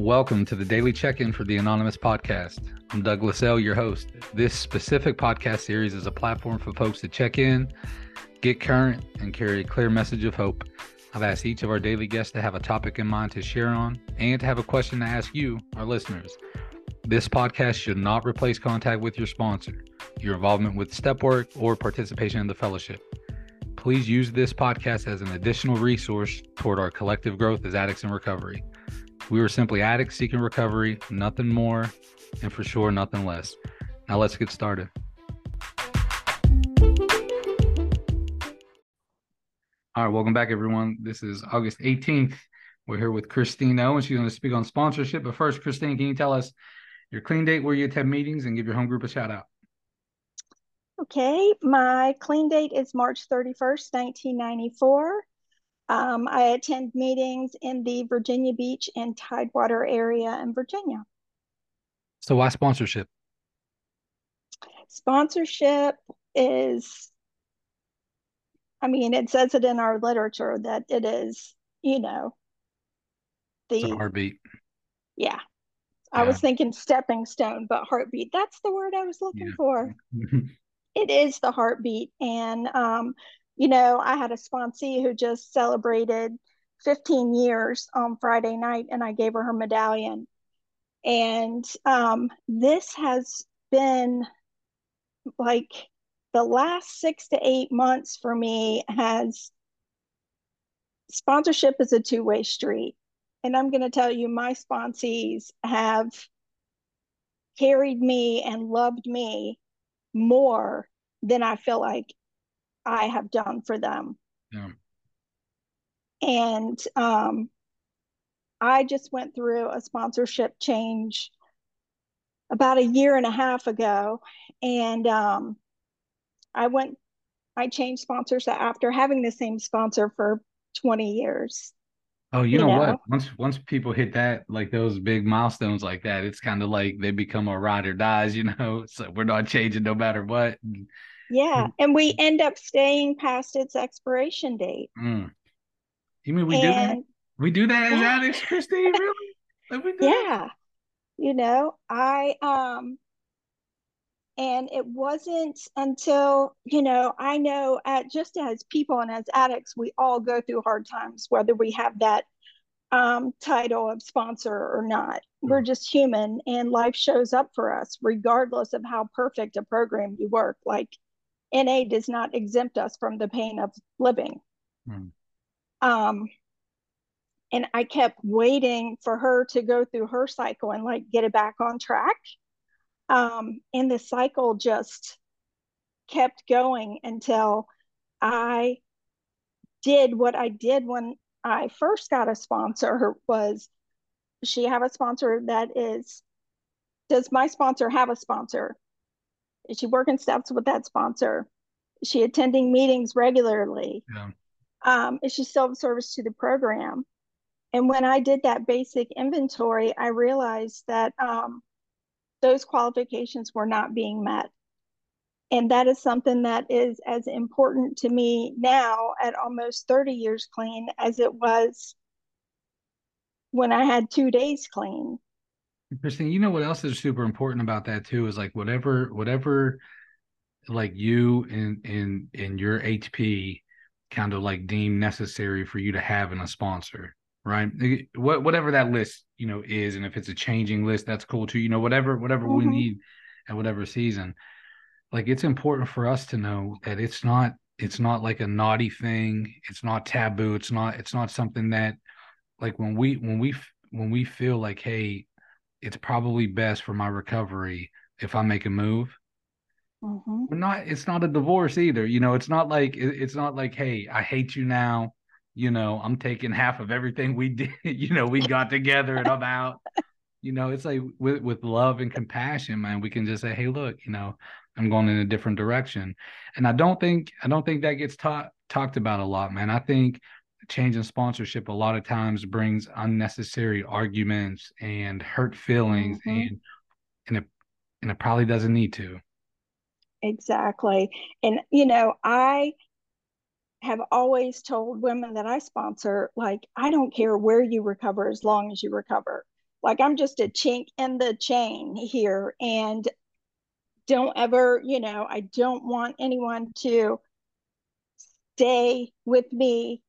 Welcome to the daily check in for the Anonymous Podcast. I'm Douglas L., your host. This specific podcast series is a platform for folks to check in, get current, and carry a clear message of hope. I've asked each of our daily guests to have a topic in mind to share on and to have a question to ask you, our listeners. This podcast should not replace contact with your sponsor, your involvement with step work, or participation in the fellowship. Please use this podcast as an additional resource toward our collective growth as addicts in recovery. We were simply addicts seeking recovery, nothing more, and for sure, nothing less. Now let's get started. All right, welcome back, everyone. This is August 18th. We're here with Christine O, and she's going to speak on sponsorship. But first, Christine, can you tell us your clean date, where you attend meetings, and give your home group a shout out? Okay, my clean date is March 31st, 1994. Um, I attend meetings in the Virginia Beach and Tidewater area in Virginia. So, why sponsorship? Sponsorship is, I mean, it says it in our literature that it is, you know, the heartbeat. Yeah. yeah. I was thinking stepping stone, but heartbeat. That's the word I was looking yeah. for. it is the heartbeat. And um, you know, I had a sponsee who just celebrated 15 years on Friday night, and I gave her her medallion. And um, this has been like the last six to eight months for me has sponsorship is a two-way street and i'm going to tell you my sponsees have carried me and loved me more than i feel like I have done for them. Yeah. And um, I just went through a sponsorship change about a year and a half ago. And um, I went, I changed sponsors after having the same sponsor for 20 years. Oh, you, you know, know, what? Once once people hit that, like those big milestones like that, it's kind of like they become a ride or dies, you know. So we're not changing no matter what. Yeah, hmm. and we end up staying past its expiration date. Mm. You mean we and, do that? We do that as yeah. addicts, Christine? Really? Yeah. You know, I um and it wasn't until you know i know at just as people and as addicts we all go through hard times whether we have that um, title of sponsor or not we're just human and life shows up for us regardless of how perfect a program you work like NA does not exempt us from the pain of living. Mm. Um, and I kept waiting for her to go through her cycle and like get it back on track. Um, and the cycle just kept going until I did what I did when I first got a sponsor was she have a sponsor that is does my sponsor have a sponsor is she working steps with that sponsor? Is she attending meetings regularly? Yeah. Um, is she self-service to the program? And when I did that basic inventory, I realized that um, those qualifications were not being met. And that is something that is as important to me now at almost 30 years clean as it was when I had two days clean. Christine, you know what else is super important about that too is like whatever whatever like you and in in your HP kind of like deem necessary for you to have in a sponsor, right? What whatever that list, you know, is, and if it's a changing list, that's cool too. You know, whatever whatever mm-hmm. we need at whatever season. Like it's important for us to know that it's not it's not like a naughty thing. It's not taboo. It's not it's not something that like when we when we when we feel like hey it's probably best for my recovery if I make a move. Mm-hmm. We're not. It's not a divorce either. You know, it's not like it's not like, hey, I hate you now. You know, I'm taking half of everything we did. You know, we got together and I'm out. You know, it's like with with love and compassion, man. We can just say, hey, look, you know, I'm going in a different direction, and I don't think I don't think that gets taught talked about a lot, man. I think changing sponsorship a lot of times brings unnecessary arguments and hurt feelings mm-hmm. and and it and it probably doesn't need to. Exactly. And you know i have always told women that i sponsor like i don't care where you recover as long as you recover. Like I'm just a chink in the chain here and don't ever, you know, I don't want anyone to stay with me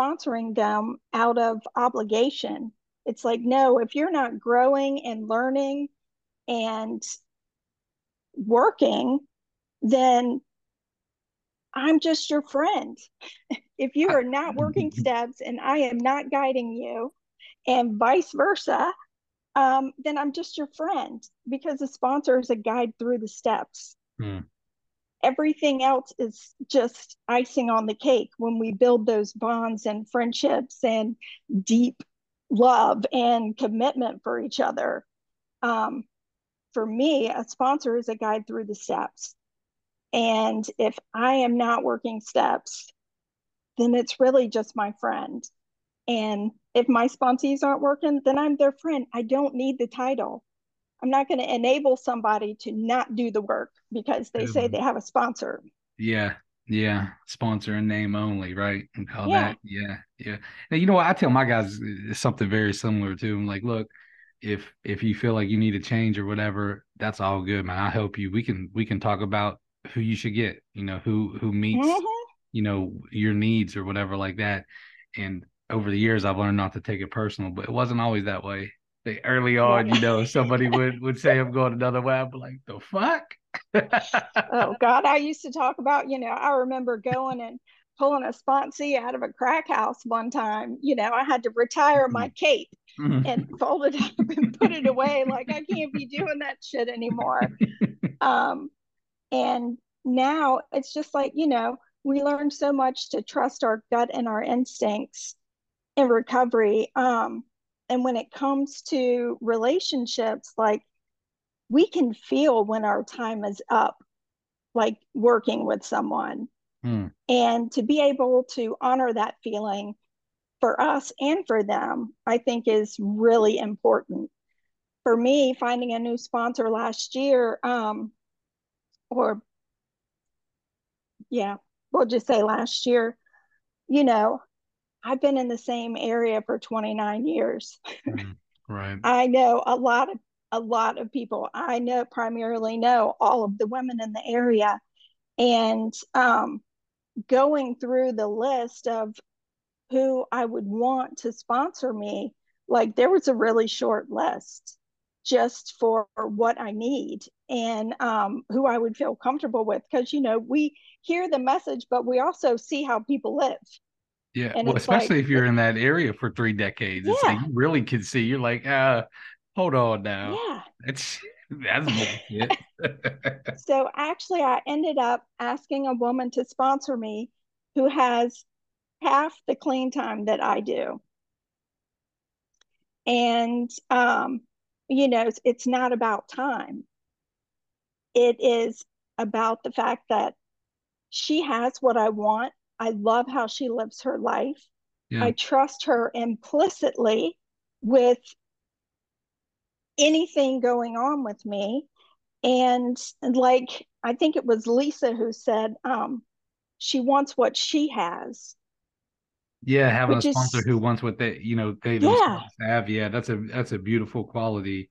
sponsoring them out of obligation. It's like, no, if you're not growing and learning and working, then I'm just your friend. if you are not working steps and I am not guiding you, and vice versa, um, then I'm just your friend because the sponsor is a guide through the steps. Hmm. Everything else is just icing on the cake when we build those bonds and friendships and deep love and commitment for each other. Um, for me, a sponsor is a guide through the steps. And if I am not working steps, then it's really just my friend. And if my sponsees aren't working, then I'm their friend. I don't need the title. I'm not going to enable somebody to not do the work because they say they have a sponsor. Yeah. Yeah. Sponsor and name only, right? And all yeah. that. Yeah. Yeah. Now, you know what? I tell my guys something very similar to them. Like, look, if if you feel like you need a change or whatever, that's all good, man. I'll help you. We can we can talk about who you should get, you know, who who meets, mm-hmm. you know, your needs or whatever like that. And over the years I've learned not to take it personal, but it wasn't always that way. Like early on, you know, somebody would would say I'm going another way. I'm like, the fuck? oh God. I used to talk about, you know, I remember going and pulling a sponsee out of a crack house one time. You know, I had to retire my mm-hmm. cape mm-hmm. and fold it up and put it away. Like I can't be doing that shit anymore. Um, and now it's just like, you know, we learned so much to trust our gut and our instincts in recovery. Um, and when it comes to relationships, like we can feel when our time is up, like working with someone. Hmm. And to be able to honor that feeling for us and for them, I think is really important. For me, finding a new sponsor last year, um, or yeah, we'll just say last year, you know, I've been in the same area for 29 years. Mm, right. I know a lot of a lot of people. I know primarily know all of the women in the area. And um, going through the list of who I would want to sponsor me, like there was a really short list just for what I need and um, who I would feel comfortable with. Because, you know, we hear the message, but we also see how people live. Yeah. And well, especially like, if you're in that area for three decades. Yeah. It's like you really can see, you're like, uh, hold on now. Yeah. That's that's bullshit. so actually I ended up asking a woman to sponsor me who has half the clean time that I do. And um, you know, it's, it's not about time. It is about the fact that she has what I want. I love how she lives her life. Yeah. I trust her implicitly with anything going on with me. And, like, I think it was Lisa who said, um, she wants what she has. Yeah, having a sponsor is, who wants what they, you know, they yeah. have. Yeah, that's a that's a beautiful quality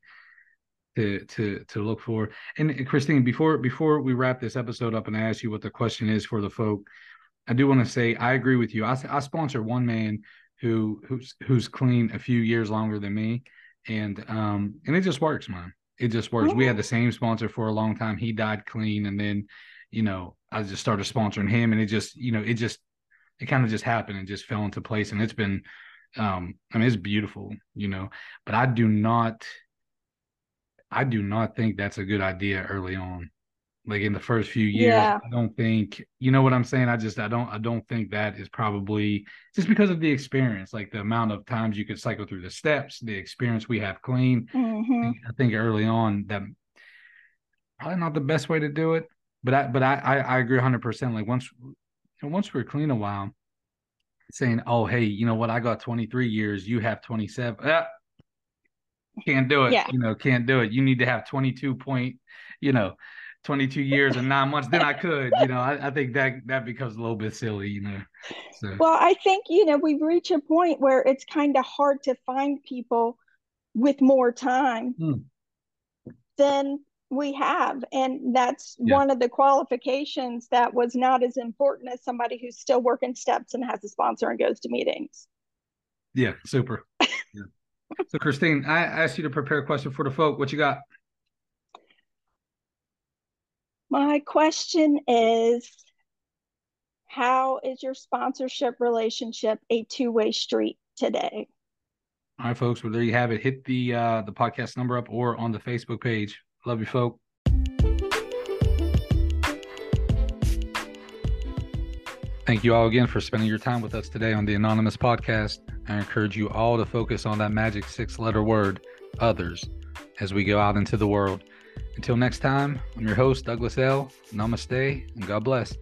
to to to look for. And Christine, before before we wrap this episode up and I ask you what the question is for the folk, I do want to say I agree with you. I I sponsor one man who who's who's clean a few years longer than me, and um and it just works, man. It just works. We had the same sponsor for a long time. He died clean, and then you know I just started sponsoring him, and it just you know it just it kind of just happened and just fell into place and it's been um i mean it's beautiful you know but i do not i do not think that's a good idea early on like in the first few years yeah. i don't think you know what i'm saying i just i don't i don't think that is probably just because of the experience like the amount of times you could cycle through the steps the experience we have clean mm-hmm. I, think, early on that probably not the best way to do it but i but i i, I agree 100% like once once we're clean a while, saying, "Oh, hey, you know what? I got 23 years. You have 27." Ah, can't do it. Yeah. You know, can't do it. You need to have 22 point, you know, 22 years and nine months. Then I could. You know, I, I think that that becomes a little bit silly. You know. So. Well, I think you know we reach a point where it's kind of hard to find people with more time Hmm. than we have. And that's Yeah. one of the qualifications that was not as important as somebody who's still working steps and has a sponsor and goes to meetings. Yeah, super. Yeah. So, Christine, I asked you to prepare a question for the folk. What you got? My question is How is your sponsorship relationship a two way street today? All right, folks. Well, there you have it. Hit the uh the podcast number up or on the Facebook page. Love you, folk. Thank you all again for spending your time with us today on the Anonymous Podcast. I encourage you all to focus on that magic six letter word, others, as we go out into the world. Until next time, I'm your host, Douglas L. Namaste, and God bless.